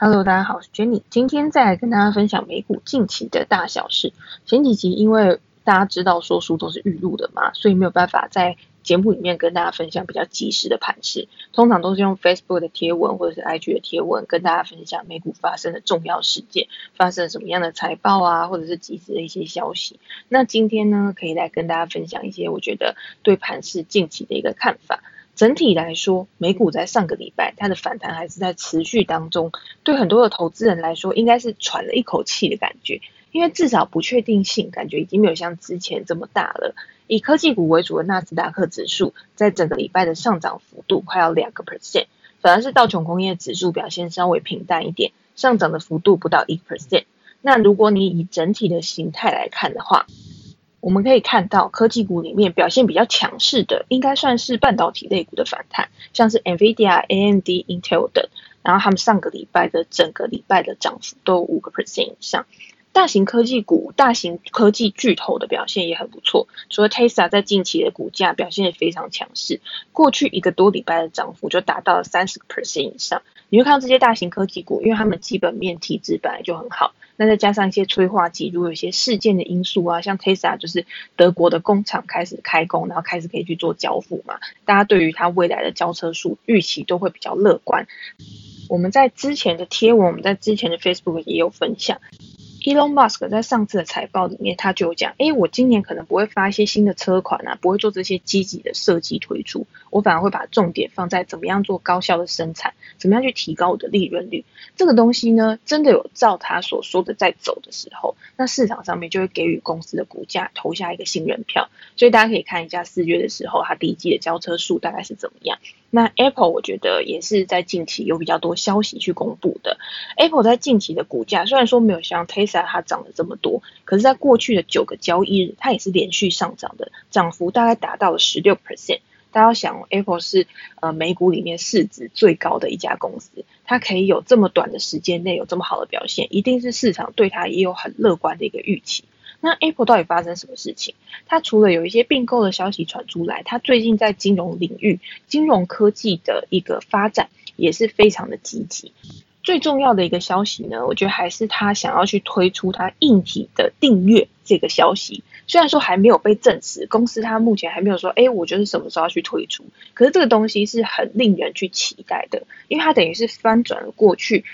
Hello，大家好，我是 Jenny，今天再来跟大家分享美股近期的大小事。前几集因为大家知道说书都是预录的嘛，所以没有办法在节目里面跟大家分享比较及时的盘势。通常都是用 Facebook 的贴文或者是 IG 的贴文跟大家分享美股发生的重要事件，发生什么样的财报啊，或者是及时的一些消息。那今天呢，可以来跟大家分享一些我觉得对盘势近期的一个看法。整体来说，美股在上个礼拜它的反弹还是在持续当中，对很多的投资人来说，应该是喘了一口气的感觉，因为至少不确定性感觉已经没有像之前这么大了。以科技股为主的纳斯达克指数，在整个礼拜的上涨幅度快要两个 percent，反而是道琼工业指数表现稍微平淡一点，上涨的幅度不到一 percent。那如果你以整体的形态来看的话，我们可以看到，科技股里面表现比较强势的，应该算是半导体类股的反弹，像是 NVIDIA、AMD、Intel 等。然后他们上个礼拜的整个礼拜的涨幅都五个 percent 以上。大型科技股、大型科技巨头的表现也很不错。除了 Tesla 在近期的股价表现也非常强势，过去一个多礼拜的涨幅就达到了三十个 percent 以上。你会看到这些大型科技股，因为他们基本面体质本来就很好。那再加上一些催化剂，如果有些事件的因素啊，像 Tesla 就是德国的工厂开始开工，然后开始可以去做交付嘛，大家对于它未来的交车数预期都会比较乐观。我们在之前的贴文，我们在之前的 Facebook 也有分享。Elon Musk 在上次的财报里面，他就有讲，诶，我今年可能不会发一些新的车款啊，不会做这些积极的设计推出，我反而会把重点放在怎么样做高效的生产，怎么样去提高我的利润率。这个东西呢，真的有照他所说的在走的时候，那市场上面就会给予公司的股价投下一个信任票。所以大家可以看一下四月的时候，它第一季的交车数大概是怎么样。那 Apple 我觉得也是在近期有比较多消息去公布的。Apple 在近期的股价虽然说没有像 Tesla 它涨了这么多，可是在过去的九个交易日，它也是连续上涨的，涨幅大概达到了十六 percent。大家想，Apple 是呃美股里面市值最高的一家公司，它可以有这么短的时间内有这么好的表现，一定是市场对它也有很乐观的一个预期。那 Apple 到底发生什么事情？它除了有一些并购的消息传出来，它最近在金融领域、金融科技的一个发展也是非常的积极。最重要的一个消息呢，我觉得还是它想要去推出它硬体的订阅这个消息。虽然说还没有被证实，公司它目前还没有说，哎，我就是什么时候要去推出。可是这个东西是很令人去期待的，因为它等于是翻转了过去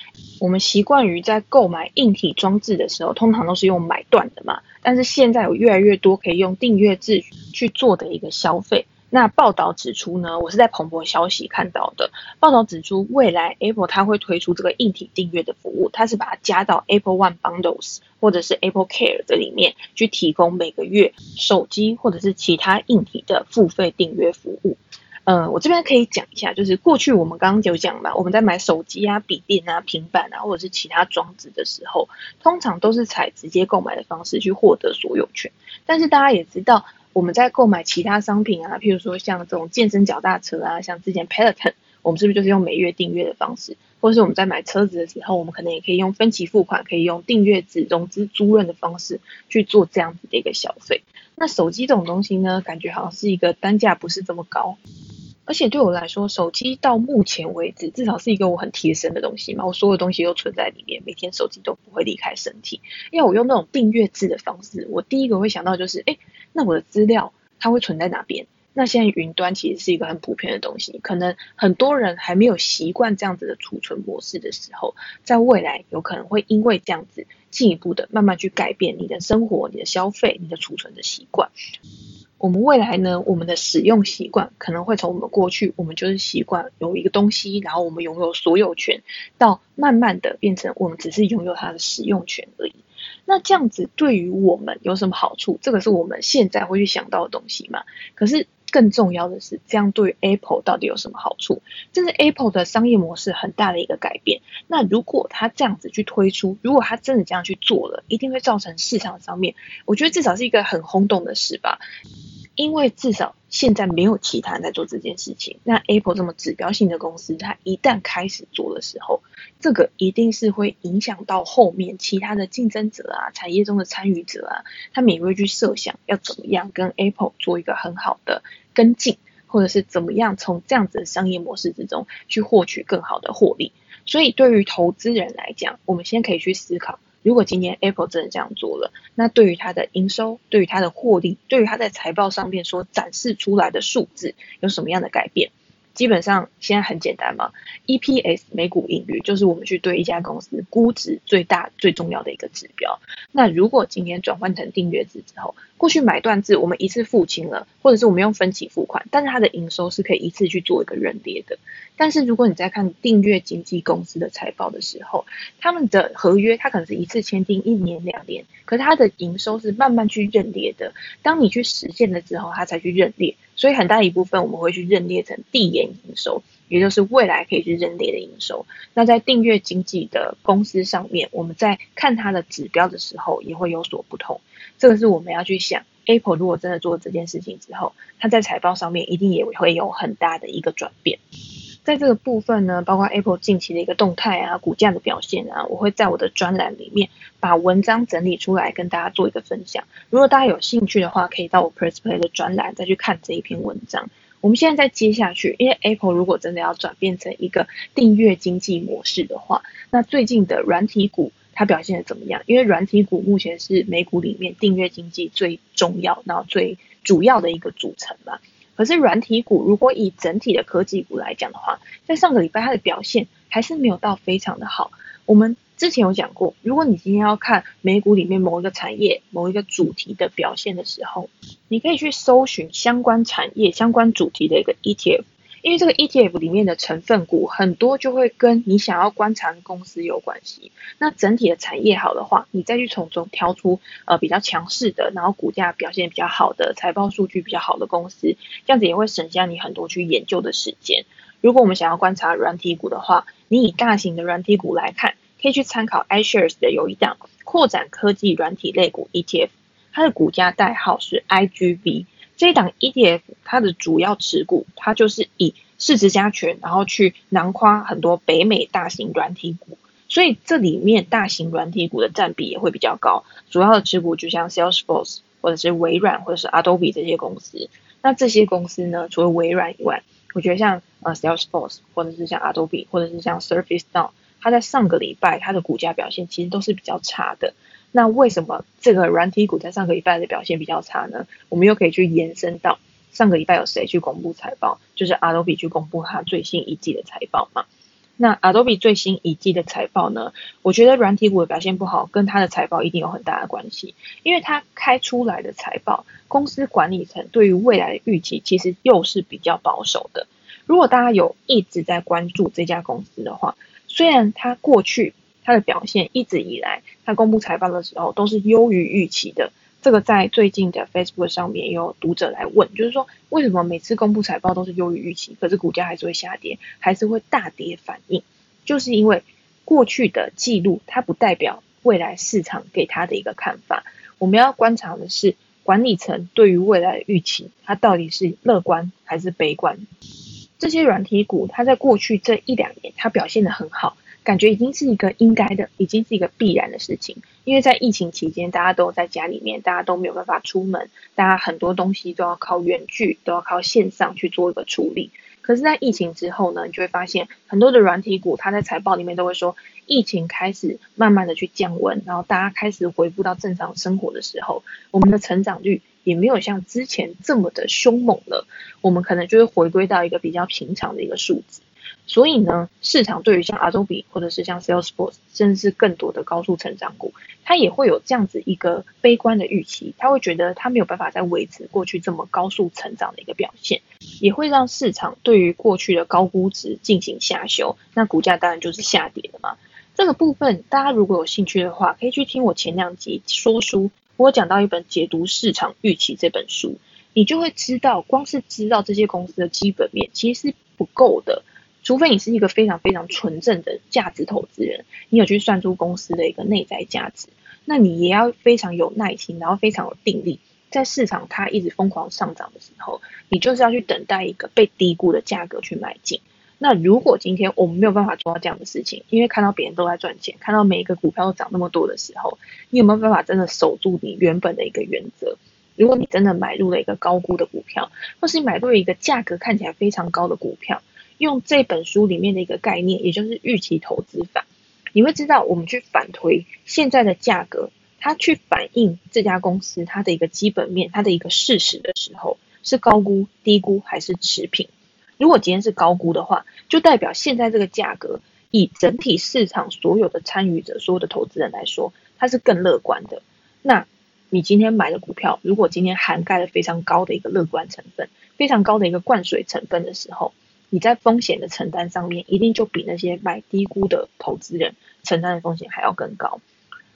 我们习惯于在购买硬体装置的时候，通常都是用买断的嘛。但是现在有越来越多可以用订阅制去做的一个消费。那报道指出呢，我是在彭博消息看到的。报道指出，未来 Apple 它会推出这个硬体订阅的服务，它是把它加到 Apple One Bundles 或者是 Apple Care 的里面去提供每个月手机或者是其他硬体的付费订阅服务。呃，我这边可以讲一下，就是过去我们刚刚有讲嘛，我们在买手机啊、笔电啊、平板啊，或者是其他装置的时候，通常都是采直接购买的方式去获得所有权。但是大家也知道。我们在购买其他商品啊，譬如说像这种健身脚踏车啊，像之前 Peloton，我们是不是就是用每月订阅的方式？或者是我们在买车子的时候，我们可能也可以用分期付款，可以用订阅制、融资租赁的方式去做这样子的一个消费。那手机这种东西呢，感觉好像是一个单价不是这么高，而且对我来说，手机到目前为止至少是一个我很贴身的东西嘛，我所有东西都存在里面，每天手机都不会离开身体。因为我用那种订阅制的方式，我第一个会想到就是，诶。那我的资料它会存在哪边？那现在云端其实是一个很普遍的东西，可能很多人还没有习惯这样子的储存模式的时候，在未来有可能会因为这样子进一步的慢慢去改变你的生活、你的消费、你的储存的习惯。我们未来呢，我们的使用习惯可能会从我们过去我们就是习惯有一个东西，然后我们拥有所有权，到慢慢的变成我们只是拥有它的使用权而已。那这样子对于我们有什么好处？这个是我们现在会去想到的东西嘛？可是更重要的是，这样对 Apple 到底有什么好处？这是 Apple 的商业模式很大的一个改变。那如果他这样子去推出，如果他真的这样去做了，一定会造成市场上面，我觉得至少是一个很轰动的事吧。因为至少现在没有其他人在做这件事情，那 Apple 这么指标性的公司，它一旦开始做的时候，这个一定是会影响到后面其他的竞争者啊、产业中的参与者啊，他们也会去设想要怎么样跟 Apple 做一个很好的跟进，或者是怎么样从这样子的商业模式之中去获取更好的获利。所以对于投资人来讲，我们先可以去思考，如果今年 Apple 真的这样做了，那对于它的营收、对于它的获利、对于它在财报上面所展示出来的数字有什么样的改变？基本上现在很简单嘛，EPS 每股盈余就是我们去对一家公司估值最大最重要的一个指标。那如果今天转换成订阅制之后，过去买断制我们一次付清了，或者是我们用分期付款，但是它的营收是可以一次去做一个认列的。但是如果你在看订阅经纪公司的财报的时候，他们的合约它可能是一次签订一年两年，可是它的营收是慢慢去认列的。当你去实现了之后，它才去认列。所以很大一部分我们会去认列成递延营收，也就是未来可以去认列的营收。那在订阅经济的公司上面，我们在看它的指标的时候也会有所不同。这个是我们要去想，Apple 如果真的做这件事情之后，它在财报上面一定也会有很大的一个转变。在这个部分呢，包括 Apple 近期的一个动态啊、股价的表现啊，我会在我的专栏里面把文章整理出来跟大家做一个分享。如果大家有兴趣的话，可以到我 Press Play 的专栏再去看这一篇文章。我们现在再接下去，因为 Apple 如果真的要转变成一个订阅经济模式的话，那最近的软体股它表现的怎么样？因为软体股目前是美股里面订阅经济最重要、然后最主要的一个组成嘛。可是软体股如果以整体的科技股来讲的话，在上个礼拜它的表现还是没有到非常的好。我们之前有讲过，如果你今天要看美股里面某一个产业、某一个主题的表现的时候，你可以去搜寻相关产业、相关主题的一个 ETF。因为这个 ETF 里面的成分股很多，就会跟你想要观察公司有关系。那整体的产业好的话，你再去从中挑出呃比较强势的，然后股价表现比较好的、财报数据比较好的公司，这样子也会省下你很多去研究的时间。如果我们想要观察软体股的话，你以大型的软体股来看，可以去参考 iShares 的有一档扩展科技软体类股 ETF，它的股价代号是 IGV。这一档 ETF 它的主要持股，它就是以市值加权，然后去囊括很多北美大型软体股，所以这里面大型软体股的占比也会比较高。主要的持股就像 Salesforce 或者是微软或者是 Adobe 这些公司。那这些公司呢，除了微软以外，我觉得像呃 Salesforce 或者是像 Adobe 或者是像 Surface Now 它在上个礼拜它的股价表现其实都是比较差的。那为什么这个软体股在上个礼拜的表现比较差呢？我们又可以去延伸到上个礼拜有谁去公布财报？就是 Adobe 去公布它最新一季的财报嘛。那 Adobe 最新一季的财报呢，我觉得软体股的表现不好，跟它的财报一定有很大的关系，因为它开出来的财报，公司管理层对于未来的预期其实又是比较保守的。如果大家有一直在关注这家公司的话，虽然它过去它的表现一直以来，它公布财报的时候都是优于预期的。这个在最近的 Facebook 上面也有读者来问，就是说为什么每次公布财报都是优于预期，可是股价还是会下跌，还是会大跌反应？就是因为过去的记录它不代表未来市场给它的一个看法。我们要观察的是管理层对于未来的预期，它到底是乐观还是悲观？这些软体股它在过去这一两年它表现得很好。感觉已经是一个应该的，已经是一个必然的事情。因为在疫情期间，大家都在家里面，大家都没有办法出门，大家很多东西都要靠远距，都要靠线上去做一个处理。可是，在疫情之后呢，你就会发现很多的软体股，它在财报里面都会说，疫情开始慢慢的去降温，然后大家开始恢复到正常生活的时候，我们的成长率也没有像之前这么的凶猛了，我们可能就会回归到一个比较平常的一个数字。所以呢，市场对于像 Adobe 或者是像 Salesforce，甚至是更多的高速成长股，它也会有这样子一个悲观的预期，它会觉得它没有办法再维持过去这么高速成长的一个表现，也会让市场对于过去的高估值进行下修，那股价当然就是下跌了嘛。这个部分大家如果有兴趣的话，可以去听我前两集说书，我讲到一本解读市场预期这本书，你就会知道，光是知道这些公司的基本面其实是不够的。除非你是一个非常非常纯正的价值投资人，你有去算出公司的一个内在价值，那你也要非常有耐心，然后非常有定力，在市场它一直疯狂上涨的时候，你就是要去等待一个被低估的价格去买进。那如果今天我们没有办法做到这样的事情，因为看到别人都在赚钱，看到每一个股票都涨那么多的时候，你有没有办法真的守住你原本的一个原则？如果你真的买入了一个高估的股票，或是你买入了一个价格看起来非常高的股票，用这本书里面的一个概念，也就是预期投资法，你会知道我们去反推现在的价格，它去反映这家公司它的一个基本面、它的一个事实的时候，是高估、低估还是持平？如果今天是高估的话，就代表现在这个价格，以整体市场所有的参与者、所有的投资人来说，它是更乐观的。那你今天买的股票，如果今天涵盖了非常高的一个乐观成分，非常高的一个灌水成分的时候，你在风险的承担上面，一定就比那些买低估的投资人承担的风险还要更高。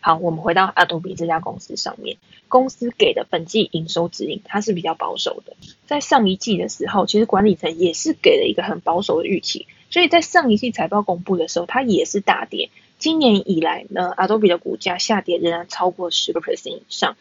好，我们回到 Adobe 这家公司上面，公司给的本季营收指引，它是比较保守的。在上一季的时候，其实管理层也是给了一个很保守的预期，所以在上一季财报公布的时候，它也是大跌。今年以来呢，Adobe 的股价下跌仍然超过十个 percent 以上。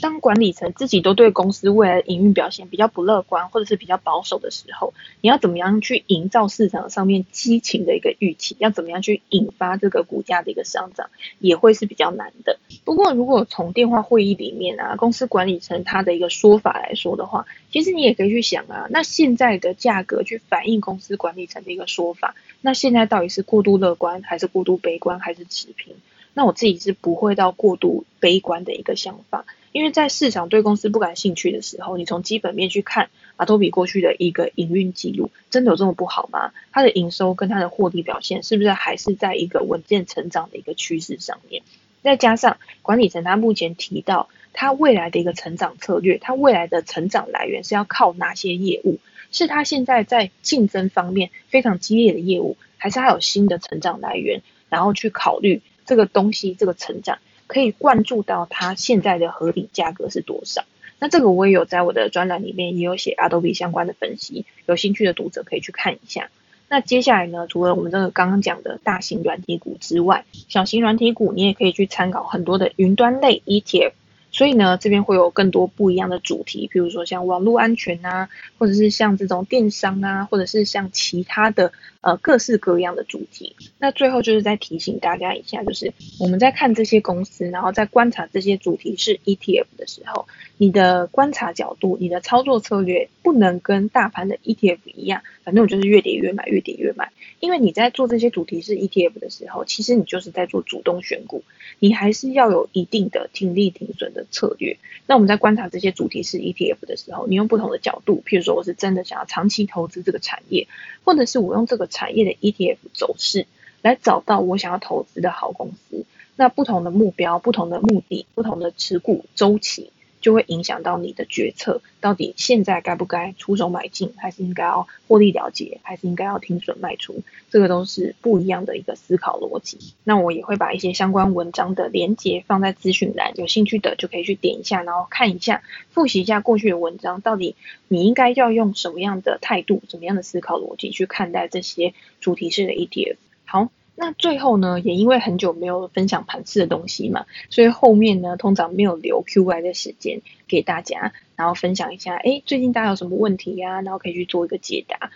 当管理层自己都对公司未来的营运表现比较不乐观，或者是比较保守的时候，你要怎么样去营造市场上面激情的一个预期？要怎么样去引发这个股价的一个上涨，也会是比较难的。不过，如果从电话会议里面啊，公司管理层他的一个说法来说的话，其实你也可以去想啊，那现在的价格去反映公司管理层的一个说法，那现在到底是过度乐观，还是过度悲观，还是持平？那我自己是不会到过度悲观的一个想法。因为在市场对公司不感兴趣的时候，你从基本面去看，Adobe 过去的一个营运记录，真的有这么不好吗？它的营收跟它的获利表现，是不是还是在一个稳健成长的一个趋势上面？再加上管理层他目前提到，他未来的一个成长策略，他未来的成长来源是要靠哪些业务？是他现在在竞争方面非常激烈的业务，还是他有新的成长来源？然后去考虑这个东西，这个成长。可以灌注到它现在的合理价格是多少？那这个我也有在我的专栏里面也有写 Adobe 相关的分析，有兴趣的读者可以去看一下。那接下来呢，除了我们这个刚刚讲的大型软体股之外，小型软体股你也可以去参考很多的云端类 ETF。所以呢，这边会有更多不一样的主题，比如说像网络安全啊，或者是像这种电商啊，或者是像其他的呃各式各样的主题。那最后就是再提醒大家一下，就是我们在看这些公司，然后在观察这些主题是 ETF 的时候，你的观察角度、你的操作策略不能跟大盘的 ETF 一样，反正我就是越跌越买，越跌越买。因为你在做这些主题式 ETF 的时候，其实你就是在做主动选股，你还是要有一定的停利停损的策略。那我们在观察这些主题式 ETF 的时候，你用不同的角度，譬如说我是真的想要长期投资这个产业，或者是我用这个产业的 ETF 走势来找到我想要投资的好公司。那不同的目标、不同的目的、不同的持股周期。就会影响到你的决策，到底现在该不该出手买进，还是应该要获利了结，还是应该要停损卖出？这个都是不一样的一个思考逻辑。那我也会把一些相关文章的连接放在资讯栏，有兴趣的就可以去点一下，然后看一下，复习一下过去的文章，到底你应该要用什么样的态度、怎么样的思考逻辑去看待这些主题式的 ETF。好。那最后呢，也因为很久没有分享盘式的东西嘛，所以后面呢，通常没有留 Q Y 的时间给大家，然后分享一下，诶，最近大家有什么问题呀？然后可以去做一个解答。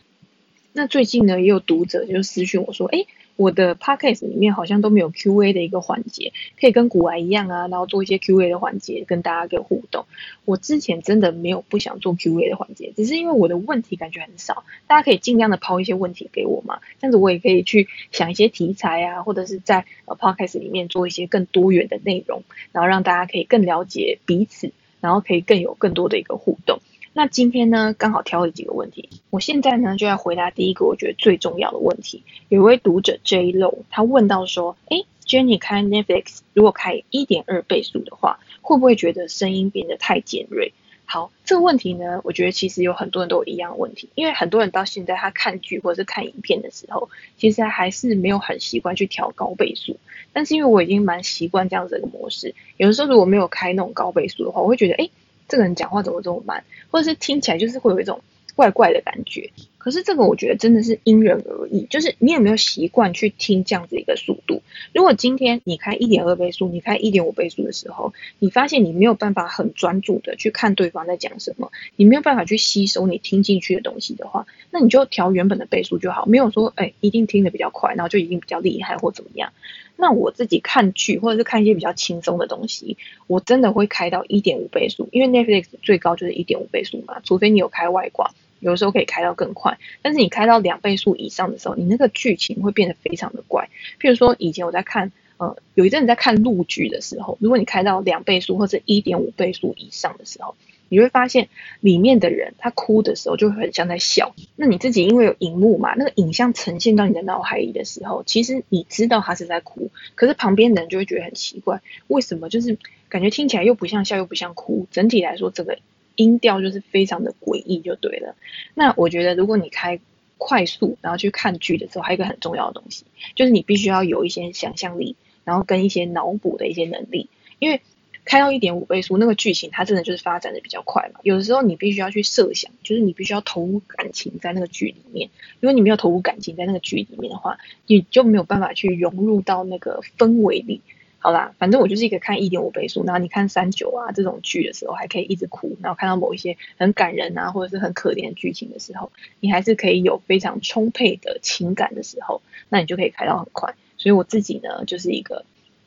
那最近呢，也有读者就私讯我说，诶。我的 podcast 里面好像都没有 Q&A 的一个环节，可以跟古玩一样啊，然后做一些 Q&A 的环节跟大家给互动。我之前真的没有不想做 Q&A 的环节，只是因为我的问题感觉很少，大家可以尽量的抛一些问题给我嘛，这样子我也可以去想一些题材啊，或者是在呃 podcast 里面做一些更多元的内容，然后让大家可以更了解彼此，然后可以更有更多的一个互动。那今天呢，刚好挑了几个问题。我现在呢，就要回答第一个我觉得最重要的问题。有一位读者 J Lo 他问到说：“诶，Jenny 开 Netflix 如果开一点二倍速的话，会不会觉得声音变得太尖锐？”好，这个问题呢，我觉得其实有很多人都有一样的问题，因为很多人到现在他看剧或者是看影片的时候，其实还是没有很习惯去调高倍速。但是因为我已经蛮习惯这样子的模式，有的时候如果没有开那种高倍速的话，我会觉得诶。这个人讲话怎么这么慢，或者是听起来就是会有一种怪怪的感觉。可是这个我觉得真的是因人而异，就是你有没有习惯去听这样子一个速度？如果今天你开一点二倍速，你开一点五倍速的时候，你发现你没有办法很专注的去看对方在讲什么，你没有办法去吸收你听进去的东西的话，那你就调原本的倍速就好，没有说哎一定听得比较快，然后就一定比较厉害或怎么样。那我自己看剧或者是看一些比较轻松的东西，我真的会开到一点五倍速，因为 Netflix 最高就是一点五倍速嘛，除非你有开外挂。有时候可以开到更快。但是你开到两倍速以上的时候，你那个剧情会变得非常的怪。譬如说，以前我在看，呃，有一阵子在看陆剧的时候，如果你开到两倍速或者一点五倍速以上的时候，你会发现里面的人他哭的时候就会很像在笑。那你自己因为有荧幕嘛，那个影像呈现到你的脑海里的时候，其实你知道他是在哭，可是旁边的人就会觉得很奇怪，为什么就是感觉听起来又不像笑又不像哭？整体来说，这个音调就是非常的诡异，就对了。那我觉得如果你开快速然后去看剧的时候，还有一个很重要的东西，就是你必须要有一些想象力，然后跟一些脑补的一些能力，因为。开到一点五倍速，那个剧情它真的就是发展的比较快嘛。有的时候你必须要去设想，就是你必须要投入感情在那个剧里面。如果你没有投入感情在那个剧里面的话，你就没有办法去融入到那个氛围里。好啦，反正我就是一个看一点五倍速，然后你看三九啊这种剧的时候，还可以一直哭。然后看到某一些很感人啊，或者是很可怜的剧情的时候，你还是可以有非常充沛的情感的时候，那你就可以开到很快。所以我自己呢，就是一个。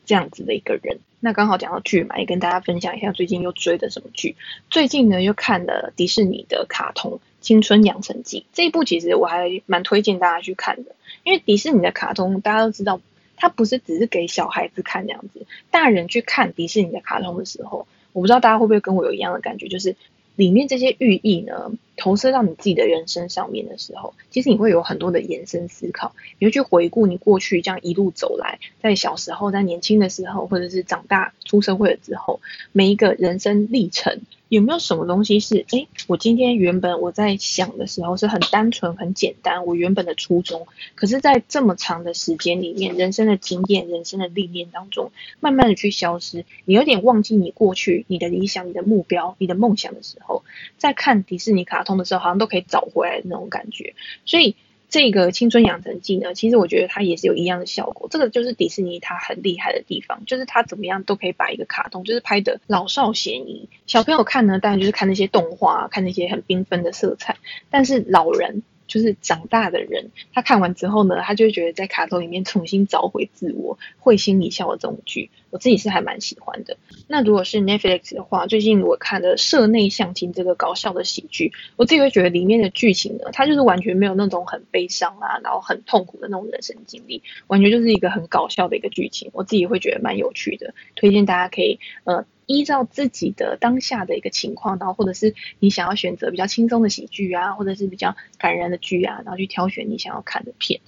这样子的一个人，那刚好讲到剧嘛，也跟大家分享一下最近又追的什么剧。最近呢又看了迪士尼的卡通《青春养成记》这一部，其实我还蛮推荐大家去看的，因为迪士尼的卡通大家都知道，它不是只是给小孩子看这样子，大人去看迪士尼的卡通的时候，我不知道大家会不会跟我有一样的感觉，就是。里面这些寓意呢，投射到你自己的人生上面的时候，其实你会有很多的延伸思考，你会去回顾你过去这样一路走来，在小时候、在年轻的时候，或者是长大出社会了之后，每一个人生历程。有没有什么东西是，诶，我今天原本我在想的时候是很单纯、很简单，我原本的初衷，可是，在这么长的时间里面，人生的经验、人生的历练当中，慢慢的去消失，你有点忘记你过去、你的理想、你的目标、你的梦想的时候，在看迪士尼卡通的时候，好像都可以找回来的那种感觉，所以。这个青春养成记呢，其实我觉得它也是有一样的效果。这个就是迪士尼它很厉害的地方，就是它怎么样都可以把一个卡通，就是拍的老少咸宜。小朋友看呢，当然就是看那些动画，看那些很缤纷的色彩，但是老人。就是长大的人，他看完之后呢，他就会觉得在卡通里面重新找回自我，会心一笑的这种剧，我自己是还蛮喜欢的。那如果是 Netflix 的话，最近我看的《社内相亲》这个搞笑的喜剧，我自己会觉得里面的剧情呢，它就是完全没有那种很悲伤啊，然后很痛苦的那种人生经历，完全就是一个很搞笑的一个剧情，我自己会觉得蛮有趣的，推荐大家可以呃。依照自己的当下的一个情况，然后或者是你想要选择比较轻松的喜剧啊，或者是比较感人的剧啊，然后去挑选你想要看的片。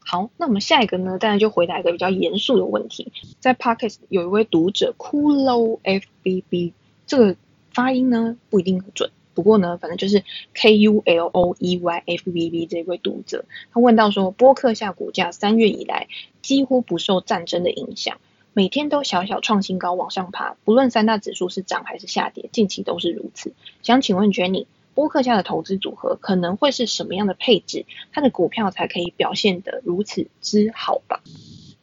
好，那我们下一个呢，当然就回答一个比较严肃的问题。在 Podcast 有一位读者，Kulow FBB，这个发音呢不一定很准，不过呢，反正就是 K U L O E Y F B B 这位读者，他问到说，波克夏股价三月以来几乎不受战争的影响。每天都小小创新高往上爬，不论三大指数是涨还是下跌，近期都是如此。想请问 Jenny，波克夏的投资组合可能会是什么样的配置，它的股票才可以表现得如此之好吧？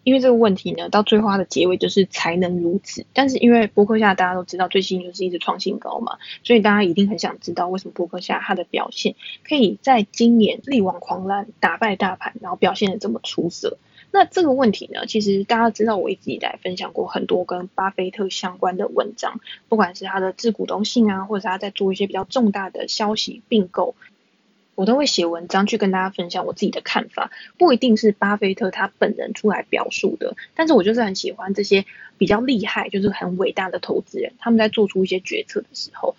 因为这个问题呢，到最后它的结尾就是才能如此。但是因为波克夏大家都知道最近就是一直创新高嘛，所以大家一定很想知道为什么波克夏它的表现可以在今年力挽狂澜，打败大盘，然后表现得这么出色。那这个问题呢，其实大家知道，我一直以来分享过很多跟巴菲特相关的文章，不管是他的致股东信啊，或者他在做一些比较重大的消息并购，我都会写文章去跟大家分享我自己的看法，不一定是巴菲特他本人出来表述的，但是我就是很喜欢这些比较厉害，就是很伟大的投资人，他们在做出一些决策的时候。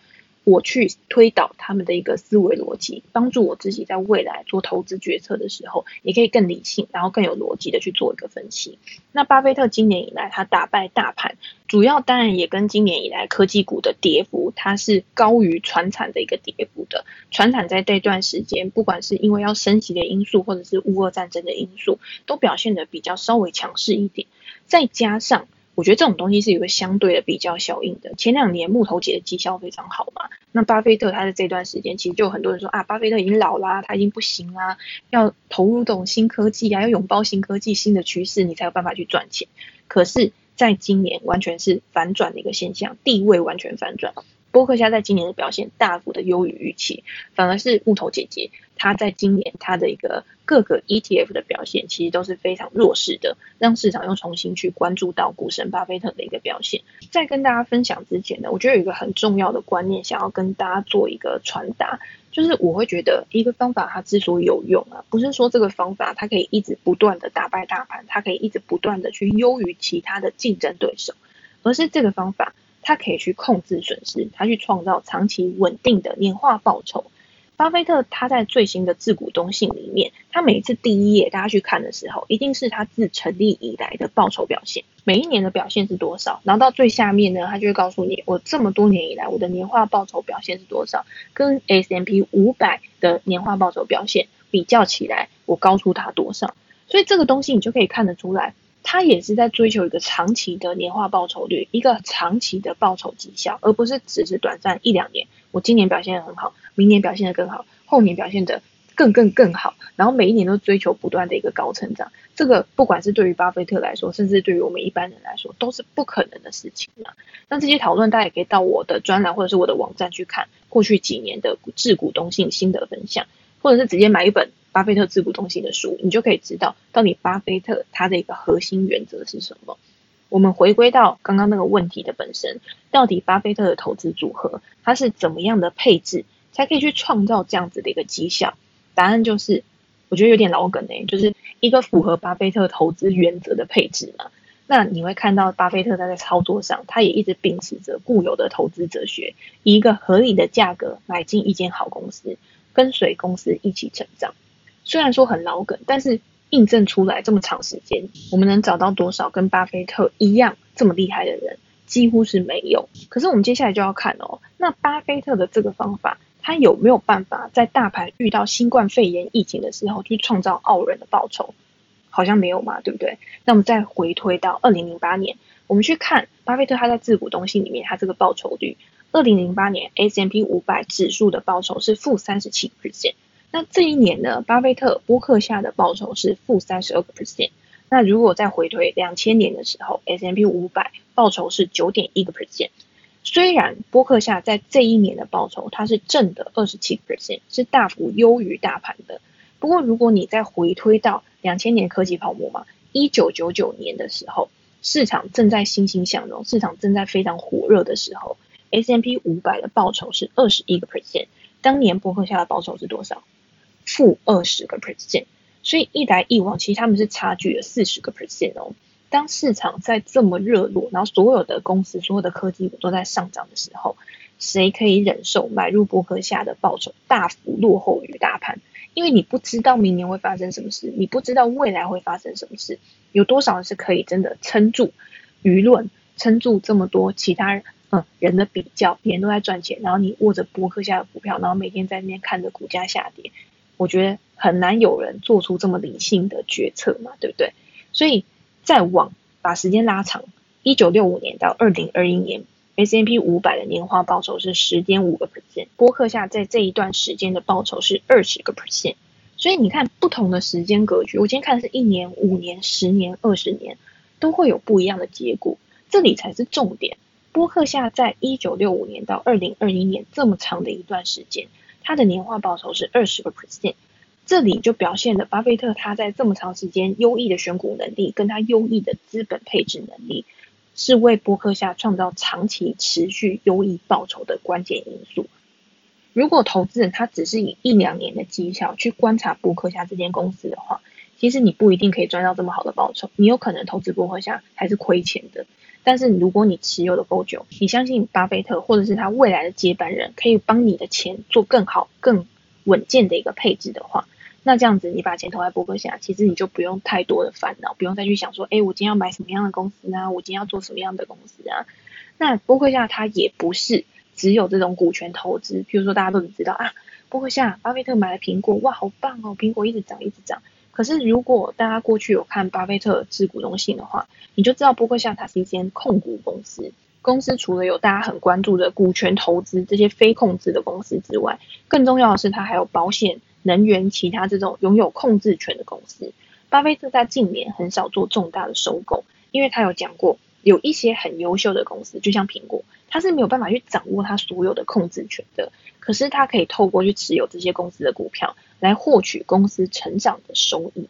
我去推导他们的一个思维逻辑，帮助我自己在未来做投资决策的时候，也可以更理性，然后更有逻辑的去做一个分析。那巴菲特今年以来他打败大盘，主要当然也跟今年以来科技股的跌幅，它是高于传产的一个跌幅的。传产在这段时间，不管是因为要升息的因素，或者是乌俄战争的因素，都表现得比较稍微强势一点，再加上。我觉得这种东西是有个相对的比较效应的。前两年木头姐的绩效非常好嘛，那巴菲特他在这段时间，其实就有很多人说啊，巴菲特已经老啦，他已经不行啦，要投入这种新科技啊，要拥抱新科技、新的趋势，你才有办法去赚钱。可是，在今年完全是反转的一个现象，地位完全反转。波克夏在今年的表现大幅的优于预期，反而是木头姐姐，她在今年她的一个各个 ETF 的表现其实都是非常弱势的，让市场又重新去关注到股神巴菲特的一个表现。在跟大家分享之前呢，我觉得有一个很重要的观念想要跟大家做一个传达，就是我会觉得一个方法它之所以有用啊，不是说这个方法它可以一直不断的打败大盘，它可以一直不断的去优于其他的竞争对手，而是这个方法。他可以去控制损失，他去创造长期稳定的年化报酬。巴菲特他在最新的致股东信里面，他每一次第一页大家去看的时候，一定是他自成立以来的报酬表现，每一年的表现是多少。然后到最下面呢，他就会告诉你，我这么多年以来我的年化报酬表现是多少，跟 S&P 500的年化报酬表现比较起来，我高出他多少。所以这个东西你就可以看得出来。他也是在追求一个长期的年化报酬率，一个长期的报酬绩效，而不是只是短暂一两年。我今年表现得很好，明年表现得更好，后年表现得更更更好，然后每一年都追求不断的一个高成长。这个不管是对于巴菲特来说，甚至对于我们一般人来说，都是不可能的事情啊。那这些讨论大家也可以到我的专栏或者是我的网站去看过去几年的致股东信心得分享，或者是直接买一本。巴菲特致股东信的书，你就可以知道到底巴菲特他的一个核心原则是什么。我们回归到刚刚那个问题的本身，到底巴菲特的投资组合它是怎么样的配置，才可以去创造这样子的一个绩效？答案就是，我觉得有点老梗诶，就是一个符合巴菲特投资原则的配置嘛。那你会看到巴菲特他在操作上，他也一直秉持着固有的投资哲学，以一个合理的价格买进一间好公司，跟随公司一起成长。虽然说很老梗，但是印证出来这么长时间，我们能找到多少跟巴菲特一样这么厉害的人，几乎是没有。可是我们接下来就要看哦，那巴菲特的这个方法，他有没有办法在大盘遇到新冠肺炎疫情的时候去创造傲人的报酬？好像没有嘛，对不对？那我们再回推到二零零八年，我们去看巴菲特他在自股东西里面，他这个报酬率，二零零八年 S M P 五百指数的报酬是负三十七 percent。那这一年呢，巴菲特波克夏的报酬是负三十二个 percent。那如果再回推两千年的时候，S M P 五百报酬是九点一个 percent。虽然波克夏在这一年的报酬它是正的二十七个 percent，是大幅优于大盘的。不过如果你再回推到两千年科技泡沫嘛，一九九九年的时候，市场正在欣欣向荣，市场正在非常火热的时候，S M P 五百的报酬是二十一个 percent。当年波克夏的报酬是多少？负二十个 percent，所以一来一往，其实他们是差距了四十个 percent 哦。当市场在这么热络，然后所有的公司、所有的科技股都在上涨的时候，谁可以忍受买入波克夏的报酬大幅落后于大盘？因为你不知道明年会发生什么事，你不知道未来会发生什么事，有多少人是可以真的撑住舆论，撑住这么多其他人嗯人的比较，别人都在赚钱，然后你握着波克夏的股票，然后每天在那边看着股价下跌。我觉得很难有人做出这么理性的决策嘛，对不对？所以再往把时间拉长，一九六五年到二零二一年，S M P 五百的年化报酬是十点五个 percent，波克夏在这一段时间的报酬是二十个 percent。所以你看，不同的时间格局，我今天看的是一年、五年、十年、二十年，都会有不一样的结果。这里才是重点。波克夏在一九六五年到二零二一年这么长的一段时间。他的年化报酬是二十个 percent，这里就表现了巴菲特他在这么长时间优异的选股能力，跟他优异的资本配置能力，是为伯克夏创造长期持续优异报酬的关键因素。如果投资人他只是以一两年的绩效去观察伯克夏这间公司的话，其实你不一定可以赚到这么好的报酬，你有可能投资伯克夏还是亏钱的。但是如果你持有的够久，你相信巴菲特或者是他未来的接班人可以帮你的钱做更好、更稳健的一个配置的话，那这样子你把钱投在波克夏，其实你就不用太多的烦恼，不用再去想说，哎，我今天要买什么样的公司啊？我今天要做什么样的公司啊？那波克夏它也不是只有这种股权投资，譬如说大家都知道啊，波克夏巴菲特买了苹果，哇，好棒哦，苹果一直涨，一直涨。可是，如果大家过去有看巴菲特致股东信的话，你就知道波克夏它是一间控股公司。公司除了有大家很关注的股权投资这些非控制的公司之外，更重要的是它还有保险、能源、其他这种拥有控制权的公司。巴菲特在近年很少做重大的收购，因为他有讲过，有一些很优秀的公司，就像苹果，它是没有办法去掌握它所有的控制权的。可是它可以透过去持有这些公司的股票，来获取公司成长的收益。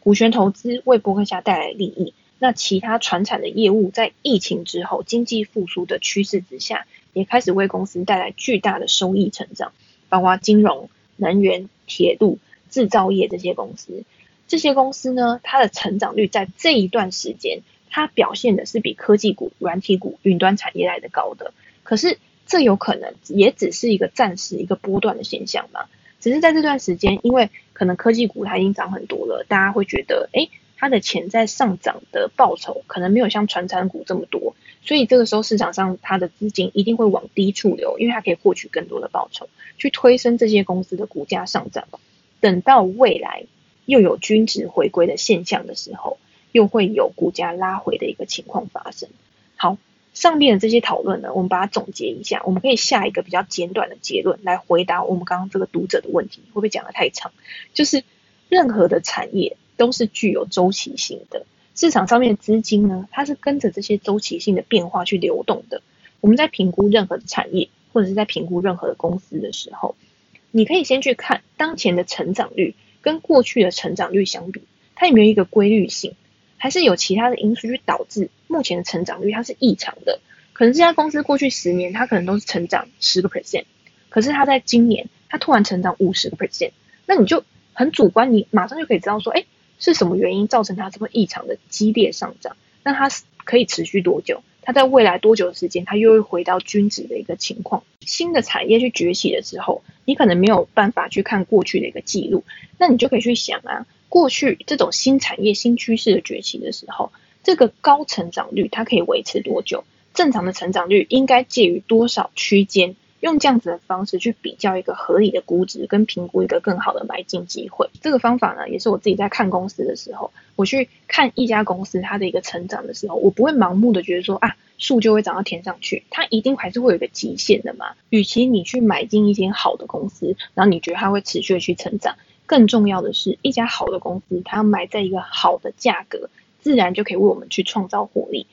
股权投资为波克夏带来利益，那其他传产的业务在疫情之后经济复苏的趋势之下，也开始为公司带来巨大的收益成长，包括金融、能源、铁路、制造业这些公司。这些公司呢，它的成长率在这一段时间，它表现的是比科技股、软体股、云端产业来的高的。可是这有可能也只是一个暂时一个波段的现象嘛？只是在这段时间，因为可能科技股它已经涨很多了，大家会觉得，诶，它的潜在上涨的报酬可能没有像传产股这么多，所以这个时候市场上它的资金一定会往低处流，因为它可以获取更多的报酬，去推升这些公司的股价上涨。等到未来又有均值回归的现象的时候，又会有股价拉回的一个情况发生。好。上面的这些讨论呢，我们把它总结一下，我们可以下一个比较简短的结论来回答我们刚刚这个读者的问题，会不会讲得太长？就是任何的产业都是具有周期性的，市场上面的资金呢，它是跟着这些周期性的变化去流动的。我们在评估任何的产业或者是在评估任何的公司的时候，你可以先去看当前的成长率跟过去的成长率相比，它有没有一个规律性。还是有其他的因素去导致目前的成长率它是异常的，可能这家公司过去十年它可能都是成长十个 percent，可是它在今年它突然成长五十个 percent，那你就很主观，你马上就可以知道说，哎，是什么原因造成它这么异常的激烈上涨？那它可以持续多久？它在未来多久的时间它又会回到均值的一个情况？新的产业去崛起的时候，你可能没有办法去看过去的一个记录，那你就可以去想啊。过去这种新产业、新趋势的崛起的时候，这个高成长率它可以维持多久？正常的成长率应该介于多少区间？用这样子的方式去比较一个合理的估值，跟评估一个更好的买进机会。这个方法呢，也是我自己在看公司的时候，我去看一家公司它的一个成长的时候，我不会盲目的觉得说啊，树就会长到天上去，它一定还是会有一个极限的嘛。与其你去买进一间好的公司，然后你觉得它会持续的去成长。更重要的是，一家好的公司，它要买在一个好的价格，自然就可以为我们去创造获利。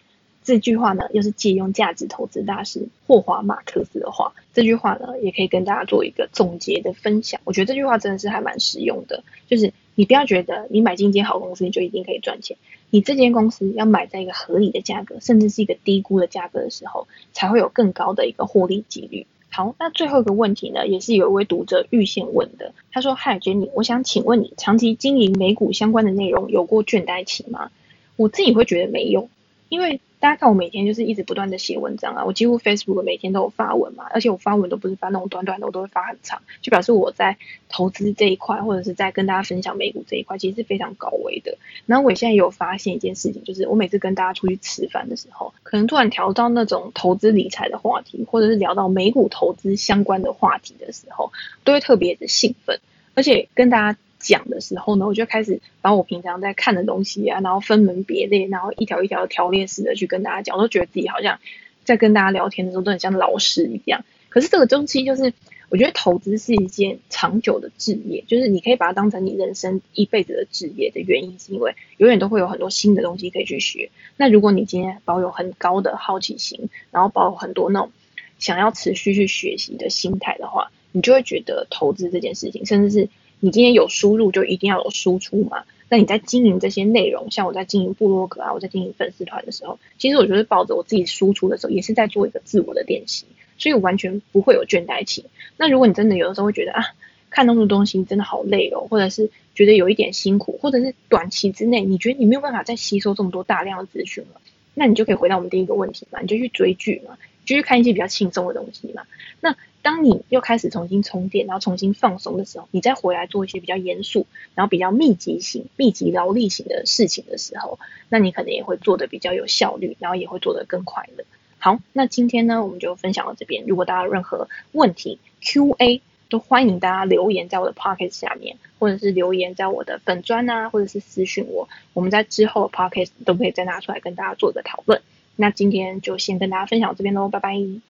这句话呢，又是借用价值投资大师霍华马克斯的话。这句话呢，也可以跟大家做一个总结的分享。我觉得这句话真的是还蛮实用的，就是你不要觉得你买进一间好公司，你就一定可以赚钱。你这间公司要买在一个合理的价格，甚至是一个低估的价格的时候，才会有更高的一个获利几率。好，那最后一个问题呢，也是有一位读者预先问的。他说：“嗨，Jenny，我想请问你，长期经营美股相关的内容有过倦怠期吗？”我自己会觉得没有，因为。大家看我每天就是一直不断的写文章啊，我几乎 Facebook 每天都有发文嘛，而且我发文都不是发那种短短的，我都会发很长，就表示我在投资这一块或者是在跟大家分享美股这一块，其实是非常高危的。然后我现在有发现一件事情，就是我每次跟大家出去吃饭的时候，可能突然调到那种投资理财的话题，或者是聊到美股投资相关的话题的时候，都会特别的兴奋，而且跟大家。讲的时候呢，我就开始把我平常在看的东西啊，然后分门别类，然后一条一条的条列式的去跟大家讲，我都觉得自己好像在跟大家聊天的时候都很像老师一样。可是这个周期就是，我觉得投资是一件长久的职业，就是你可以把它当成你人生一辈子的职业的原因，是因为永远都会有很多新的东西可以去学。那如果你今天保有很高的好奇心，然后保有很多那种想要持续去学习的心态的话，你就会觉得投资这件事情，甚至是。你今天有输入，就一定要有输出嘛？那你在经营这些内容，像我在经营部落格啊，我在经营粉丝团的时候，其实我觉得抱着我自己输出的时候，也是在做一个自我的练习，所以我完全不会有倦怠期。那如果你真的有的时候会觉得啊，看那么多东西真的好累哦，或者是觉得有一点辛苦，或者是短期之内你觉得你没有办法再吸收这么多大量的资讯了，那你就可以回到我们第一个问题嘛，你就去追剧嘛，就去看一些比较轻松的东西嘛。那当你又开始重新充电，然后重新放松的时候，你再回来做一些比较严肃，然后比较密集型、密集劳力型的事情的时候，那你可能也会做的比较有效率，然后也会做得更快乐。好，那今天呢，我们就分享到这边。如果大家有任何问题，Q&A 都欢迎大家留言在我的 Podcast 下面，或者是留言在我的粉专啊，或者是私讯我，我们在之后的 Podcast 都可以再拿出来跟大家做一个讨论。那今天就先跟大家分享这边喽，拜拜。